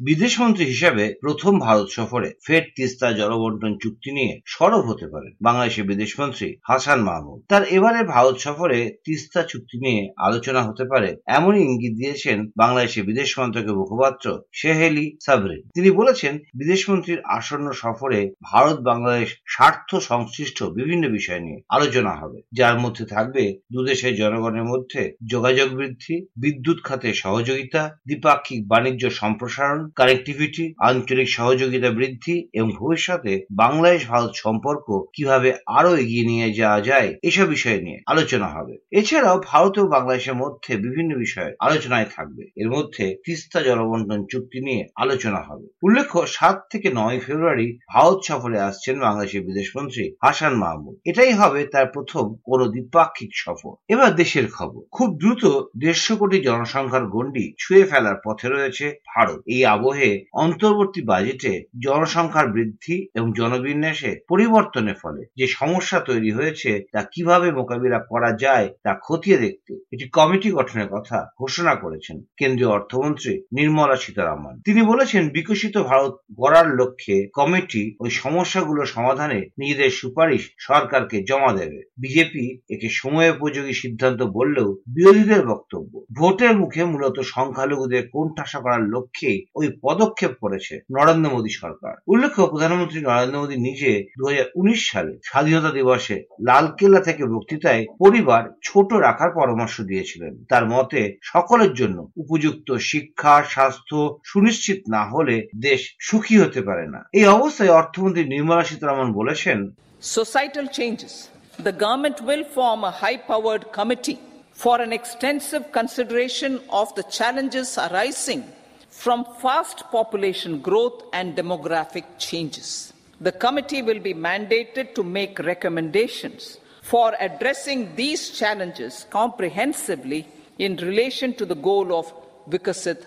বিদেশমন্ত্রী হিসাবে প্রথম ভারত সফরে ফের তিস্তা জলবন্টন চুক্তি নিয়ে সরব হতে পারেন বাংলাদেশের বিদেশমন্ত্রী হাসান মাহমুদ। তার এবারে ভারত সফরে তিস্তা চুক্তি নিয়ে আলোচনা হতে পারে এমনই ইঙ্গিত দিয়েছেন বাংলাদেশের বিদেশ মন্ত্রকের মুখপাত্র শেহেলি সাবরিন। তিনি বলেছেন, বিদেশমন্ত্রীর আসন্ন সফরে ভারত বাংলাদেশ স্বার্থ সংশ্লিষ্ট বিভিন্ন বিষয় নিয়ে আলোচনা হবে। যার মধ্যে থাকবে দুদেশের জনগণের মধ্যে যোগাযোগ বৃদ্ধি, বিদ্যুৎ খাতে সহযোগিতা, দ্বিপাক্ষিক বাণিজ্য সম্প্রসারণ কানেক্টিভিটি আঞ্চলিক সহযোগিতা বৃদ্ধি এবং ভবিষ্যতে বাংলাদেশ ভারত সম্পর্ক কীভাবে আরও এগিয়ে নিয়ে যাওয়া যায় এসব বিষয় নিয়ে আলোচনা হবে। এছাড়াও ভারত ও বাংলাদেশের মধ্যে বিভিন্ন বিষয়ে আলোচনায় থাকবে। এর মধ্যে তিস্তা জলবন্টন চুক্তি নিয়ে আলোচনা হবে। উল্লেখ্য, সাত থেকে নয় ফেব্রুয়ারি ভারত সফরে আসছেন বাংলাদেশের বিদেশমন্ত্রী হাসান মাহমুদ। এটাই হবে তার প্রথম কোন দ্বিপাক্ষিক সফর। এবার দেশের খবর। খুব দ্রুত দেড়শো কোটি জনসংখ্যার গণ্ডি ছুঁয়ে ফেলার পথে রয়েছে ভারত। এই আবহে অন্তর্বর্তী বাজেটে জনসংখ্যার বৃদ্ধি এবং জনবিন্যাসে পরিবর্তনের ফলে যে সমস্যা তৈরি হয়েছে, তা কীভাবে মোকাবিলা করা যায়, তা খতিয়ে দেখতে একটি কমিটি গঠনের কথা ঘোষণা করেছেন কেন্দ্রীয় অর্থমন্ত্রী নির্মলা সীতারামন। তিনি বলেছেন, বিকশিত ভারত গড়ার লক্ষ্যে কমিটি ওই সমস্যাগুলো সমাধানে নিজেদের সুপারিশ সরকারকে জমা দেবে। বিজেপি একে সময় উপযোগী সিদ্ধান্ত বললেও বিরোধীদের বক্তব্য, ভোটের মুখে মূলত সংখ্যালঘুদের কোণঠাসা করার লক্ষ্যে ওই পদক্ষেপ করেছে নরেন্দ্র মোদী সরকার। উল্লেখ্য, প্রধানমন্ত্রী নরেন্দ্র মোদী নিজে দু সালে স্বাধীনতা দিবসে লালকেল্লা থেকে বক্তৃতায় পরিবার ছোট রাখার পরামর্শ দিয়েছিলেন। তার মতে, সকলের জন্য উপযুক্ত শিক্ষা, স্বাস্থ্য সুনিশ্চিত না হলে দেশ সুখী হতে পারে না। এই অবস্থায় অর্থমন্ত্রী নির্মলা সীতারামন বলেছেন, Societal changes. The government will form a high powered committee for an extensive consideration of the challenges arising from fast population growth and demographic changes. The committee will be mandated to make recommendations for addressing these challenges comprehensively in relation to the goal of Vikasit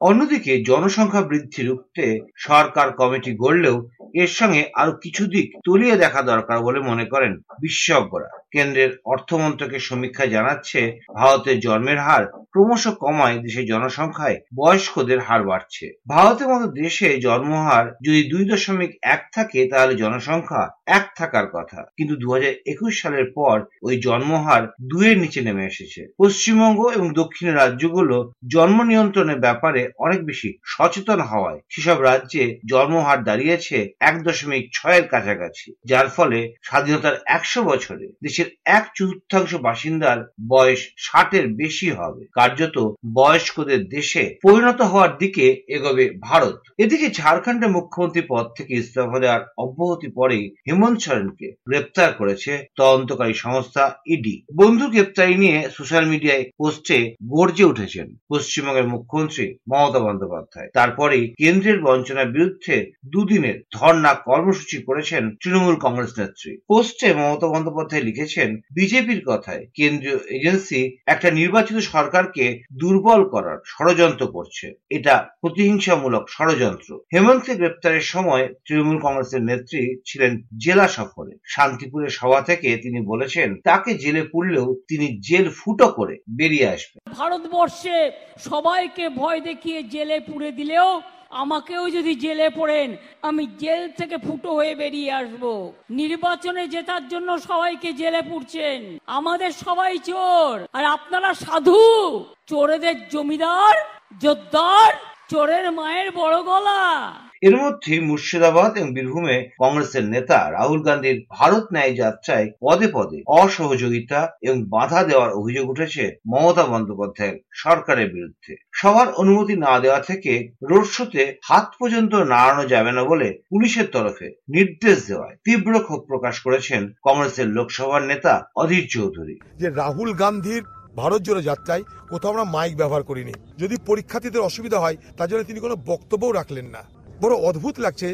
অন্যদিকে জনসংখ্যা বৃদ্ধি রুখতে সরকার committee গড়লেও এর সঙ্গে আরও কিছু দিক তলিয়ে দেখা দরকার বলে মনে করেন বিশেষজ্ঞরা। কেন্দ্রের অর্থমন্ত্রকের সমীক্ষায় জানাচ্ছে, ভারতের জন্মের হার ক্রমশ কমায়, দেশের জনসংখ্যায় বয়স্কদের হার বাড়ছে। ভারতের মতো দেশে জন্মহার যদি দুই দশমিক এক থাকে, তাহলে জনসংখ্যা এক থাকার কথা। কিন্তু দু হাজার একুশ সালের পর ওই জন্মহার দুয়ের নিচে নেমে এসেছে। পশ্চিমবঙ্গ এবং দক্ষিণের রাজ্যগুলো জন্ম নিয়ন্ত্রণের ব্যাপারে অনেক বেশি সচেতন হওয়ায় সেসব রাজ্যে জন্মহার দাঁড়িয়েছে এক দশমিক ছয়ের কাছাকাছি, যার ফলে স্বাধীনতার একশো বছরে দেশের এক চতুর্থাংশ বাসিন্দার বয়স ষাটের বেশি হবে। কার্যত বয়স্কদের দেশে পরিণত হওয়ার দিকে এগোবে ভারত। এদিকে ঝাড়খণ্ডের মুখ্যমন্ত্রী পদ থেকে ইস্তফা দেওয়ার অব্যাহতি পরেই হেমন্ত সোরেনকে গ্রেপ্তার করেছে তদন্তকারী সংস্থা ইডি। বন্ধু গ্রেপ্তারি নিয়ে সোশ্যাল মিডিয়ায় পোস্টে গর্জে উঠেছেন পশ্চিমবঙ্গের মুখ্যমন্ত্রী মমতা বন্দ্যোপাধ্যায়। তারপরেই কেন্দ্রের বঞ্চনার বিরুদ্ধে দুদিনের ধর্ণা কর্মসূচি করেছেন তৃণমূল কংগ্রেস নেত্রী। পোস্টে মমতা বন্দ্যোপাধ্যায় লিখেছেন, বিজেপির কথায় কেন্দ্রীয় এজেন্সি একটা নির্বাচিত সরকারকে দুর্বল করার ষড়যন্ত্র করছে। এটা প্রতিহিংসামূলক ষড়যন্ত্র। হেমন্তকে গ্রেপ্তারের সময় তৃণমূল কংগ্রেসের নেত্রী ছিলেন জেলা সফরে। শান্তিপুরের সভা থেকে তিনি বলেছেন, তাকে জেলে পুরলেও তিনি জেল ফুটো করে বেরিয়ে আসবেন। ভারতবর্ষে সবাইকে ভয় দেখিয়ে জেলে পুড়ে দিলেও আমাকেও যদি জেলে পড়েন, আমি জেল থেকে ফুটো হয়ে বেরিয়ে আসব। নির্বাচনে জেতার জন্য সবাইকে জেলে পুড়ছেন। আমাদের সবাই চোর। আর আপনারা সাধু? চোরেদের জমিদার জোদ্দার চোরের মায়ের বড় গলা। এর মধ্যে মুর্শিদাবাদ এবং বীরভূমে কংগ্রেসের নেতা রাহুল গান্ধীর ভারত ন্যায় যাত্রায় পদে পদে অসহযোগিতা এবং বাধা দেওয়ার অভিযোগ উঠেছে মমতা বন্দ্যোপাধ্যায়ের সরকারের বিরুদ্ধে। সবার অনুমতি না দেওয়া থেকে রোড শোতে হাত পর্যন্ত নাড়ানো যাবে না বলে পুলিশের তরফে নির্দেশ দেওয়ায় তীব্র ক্ষোভ প্রকাশ করেছেন কংগ্রেসের লোকসভার নেতা অধীর চৌধুরী। যে রাহুল গান্ধীর ভারত জোড়ো যাত্রায় কোথাও আমরা মাইক ব্যবহার করিনি। যদি পরীক্ষার্থীদের অসুবিধা হয়, তার জন্য তিনি কোনো বক্তব্যও রাখলেন না। বড় অদ্ভুত লাগছে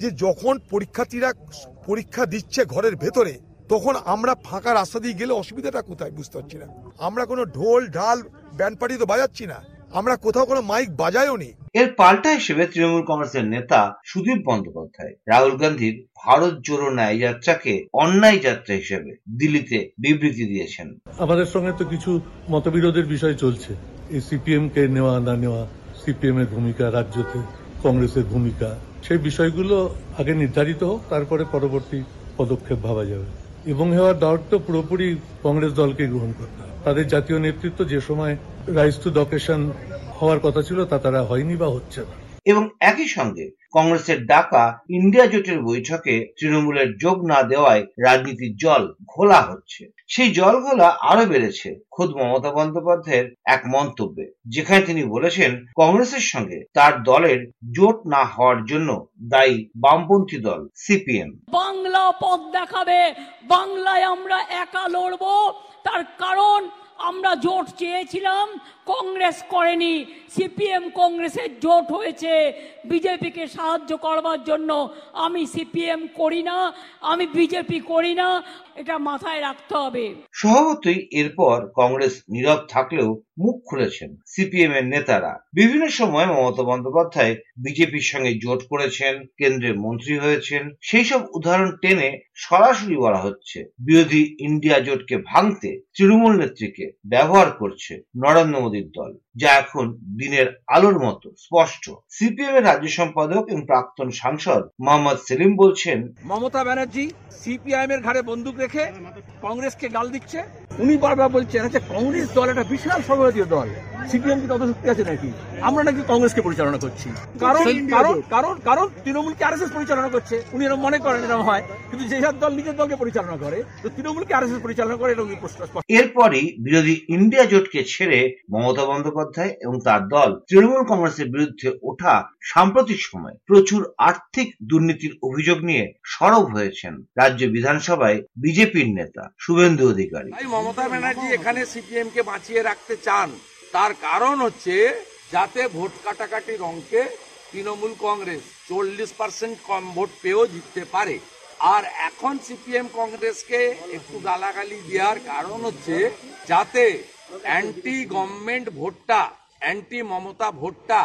যে যখন পরীক্ষার্থীরা পরীক্ষা দিচ্ছে ঘরের ভেতরে তখন আমরা ফাঁকা রাস্তা দিয়ে গেলে অসুবিধাটা কোথায় বুঝতে পারছি না। আমরা কোনো ঢোল ঢাল ব্যান্ড পার্টি তো বাজাচ্ছি না। আমরা কোথাও কোনো মাইক বাজায়ও নি। এর পাল্টা হিসেবে তৃণমূল কংগ্রেসের নেতা সুদীপ বন্দ্যোপাধ্যায় রাহুল গান্ধীর ভারত জোড়ো ন্যায় যাত্রাকে অন্যায় যাত্রা হিসেবে দিল্লিতে বিবৃতি দিয়েছেন। আমাদের সঙ্গে তো কিছু মতবিরোধের বিষয় চলছে। এই সিপিএম কে নেওয়া না নেওয়া সিপিএম এর ভূমিকা রাজ্যতে কংগ্রেসের ভূমিকা। সেই বিষয়গুলো আগে নির্ধারিত হোক, তারপরে পরবর্তী পদক্ষেপ ভাবা যাবে। এবং হওয়ার তো পুরোপুরি কংগ্রেস দলকে গ্রহণ করতে তাদের জাতীয় নেতৃত্ব যে সময় রাইস টু ডকেশন হওয়ার কথা ছিল তা তারা হয়নি বা হচ্ছে না। এবং একই সঙ্গে কংগ্রেসের ডাকা ইন্ডিয়া জোটের বৈঠকে তৃণমূলের যোগ না দেওয়ায় রাজনীতির জল ঘোলা হচ্ছে। সেই জল ঘোলা আরও বেড়েছে খোদ মমতা বন্দ্যোপাধ্যায়ের এক মন্তব্যে, যেখানে তিনি বলেছেন, কংগ্রেসের সঙ্গে তার দলের জোট না হওয়ার জন্য দায়ী বামপন্থী দল, সিপিএম। বাংলা পথ দেখাবে, বাংলায় আমরা একা লড়বো, তার কারণ আমরা জোট চেয়েছিলাম, কংগ্রেস করেনি, সিপিএম কংগ্রেসের জোট হয়েছে, বিজেপিকে সাহায্য করবার জন্য। আমি সিপিএম করি না, আমি বিজেপি করি না, এটা মাথায় রাখতে হবে। স্বভাবতই এরপর কংগ্রেস নীরব থাকলেও মুখ খুলেছেন সিপিএম এর নেতারা। বিভিন্ন সময় মমতা বন্দ্যোপাধ্যায় বিজেপির সঙ্গে জোট করেছেন, কেন্দ্রের মন্ত্রী হয়েছেন। সেই সব উদাহরণ টেনে সরাসরি বলা হচ্ছে, বিরোধী ইন্ডিয়া জোটকে ভাঙতে তৃণমূল নেত্রীকে ব্যবহার করছে নরেন্দ্র মোদীর দল, যা এখন দিনের আলোর মতো স্পষ্ট। সিপিএম এর রাজ্য সম্পাদক এবং প্রাক্তন সাংসদ মোহাম্মদ সেলিম বলছেন, মমতা ব্যানার্জি সিপিআইএম এর ঘাড়ে বন্দুক রেখে কংগ্রেসকে গাল দিচ্ছে। উনি বারবার বলছেন আচ্ছা কংগ্রেস দল একটা বিশাল সর্বভারতীয় দল। সিপিএম কি তত শক্তি আছে নাকি? আমরা নাকি কংগ্রেসকে পরিচালনা করছি। কারণ কারণ কারণ কারণ তৃণমূলকে আর পরিচালনা করছে। উনি এরকম মনে করেন এরকম হয়। কিন্তু যেসব দল নিজের দলকে পরিচালনা করে তো তৃণমূলকে আর পরিচালনা করে এরকম স্পষ্ট। এরপরই বিরোধী ইন্ডিয়া জোটকে ছেড়ে মমতা বন্দ্যোপাধ্যায় এবং তার দল তৃণমূল কংগ্রেসের বিরুদ্ধে ওঠা সাম্প্রতিক সময় প্রচুর আর্থিক দুর্নীতির অভিযোগ নিয়ে সরব হয়েছেন রাজ্য বিধানসভায় বিজেপির নেতা শুভেন্দু অধিকারী। মমতা ব্যানার্জি এখানে সিপিএম কে বাঁচিয়ে রাখতে চান। তার কারণ হচ্ছে যাতে ভোট কাটাকাটির অঙ্কে তৃণমূল কংগ্রেস চল্লিশ পার্সেন্ট কম ভোট পেয়েও জিততে পারে। আর এখন সিপিএম কংগ্রেসকে একটু গালাগালি দেওয়ার কারণ হচ্ছে যাতে অ্যান্টি গভর্নমেন্ট ভোটটা অ্যান্টি মমতা ভোটটা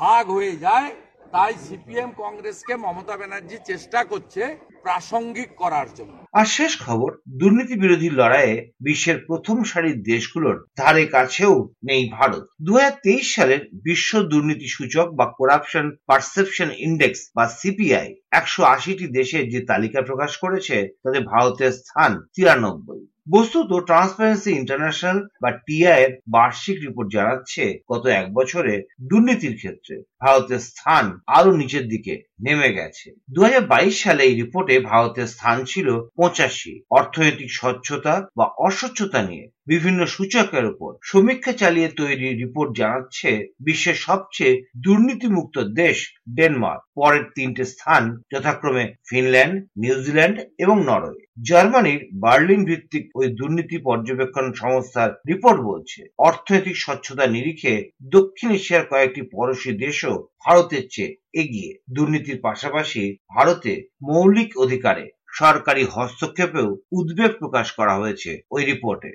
ভাগ হয়ে যায়, তাই সিপিএম কংগ্রেসকে মমতা ব্যানার্জি চেষ্টা করছে প্রাসঙ্গিক করার জন্য। আর শেষ খবর দুর্নীতি বিরোধী লড়াইয়ে বিশ্বের প্রথম সারির দেশগুলোর ধারে কাছেও নেই ভারত। দু সালের বিশ্ব দুর্নীতি সূচক বা করাপশন পারসেপশন ইন্ডেক্স বা সিপিআই একশো আশিটি দেশের যে তালিকা প্রকাশ করেছে, তাতে ভারতের স্থান তিরানব্বই। বস্তুত ট্রান্সপারেন্সি ইন্টারন্যাশনাল বা টিআই এর বার্ষিক রিপোর্ট জানাচ্ছে, গত এক বছরে দুর্নীতির ক্ষেত্রে। ভারতের স্থান আরও নিচের দিকে নেমে গেছে। দুই হাজার বাইশ সালে এই রিপোর্টে ভারতের স্থান ছিল পঁচাশি। অর্থনৈতিক স্বচ্ছতা বা অস্বচ্ছতা নিয়ে বিভিন্ন সূচকের উপর সমীক্ষা চালিয়ে তৈরি রিপোর্ট জানাচ্ছে বিশ্বের সবচেয়ে দুর্নীতিমুক্ত দেশ ডেনমার্ক। পরের তিনটে স্থান যথাক্রমে ফিনল্যান্ড, নিউজিল্যান্ড এবং নরওয়ে। জার্মানির বার্লিন ভিত্তিক ওই দুর্নীতি পর্যবেক্ষণ সংস্থার রিপোর্ট বলছে, অর্থনৈতিক স্বচ্ছতা নিরিখে দক্ষিণ এশিয়ার কয়েকটি পড়োশী দেশও ভারতের চেয়ে এগিয়ে দুর্নীতির পাশাপাশি ভারতে মৌলিক অধিকারে সরকারি হস্তক্ষেপেও উদ্বেগ প্রকাশ করা হয়েছে ওই রিপোর্টে।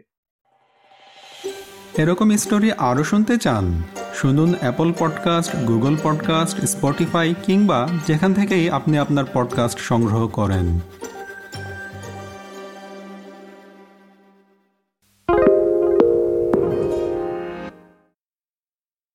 এরকম স্টোরি আরও শুনতে চান, শুনুন Apple podcast Google podcast Spotify কিংবা যেখান থেকেই আপনি আপনার পডকাস্ট সংগ্রহ করেন।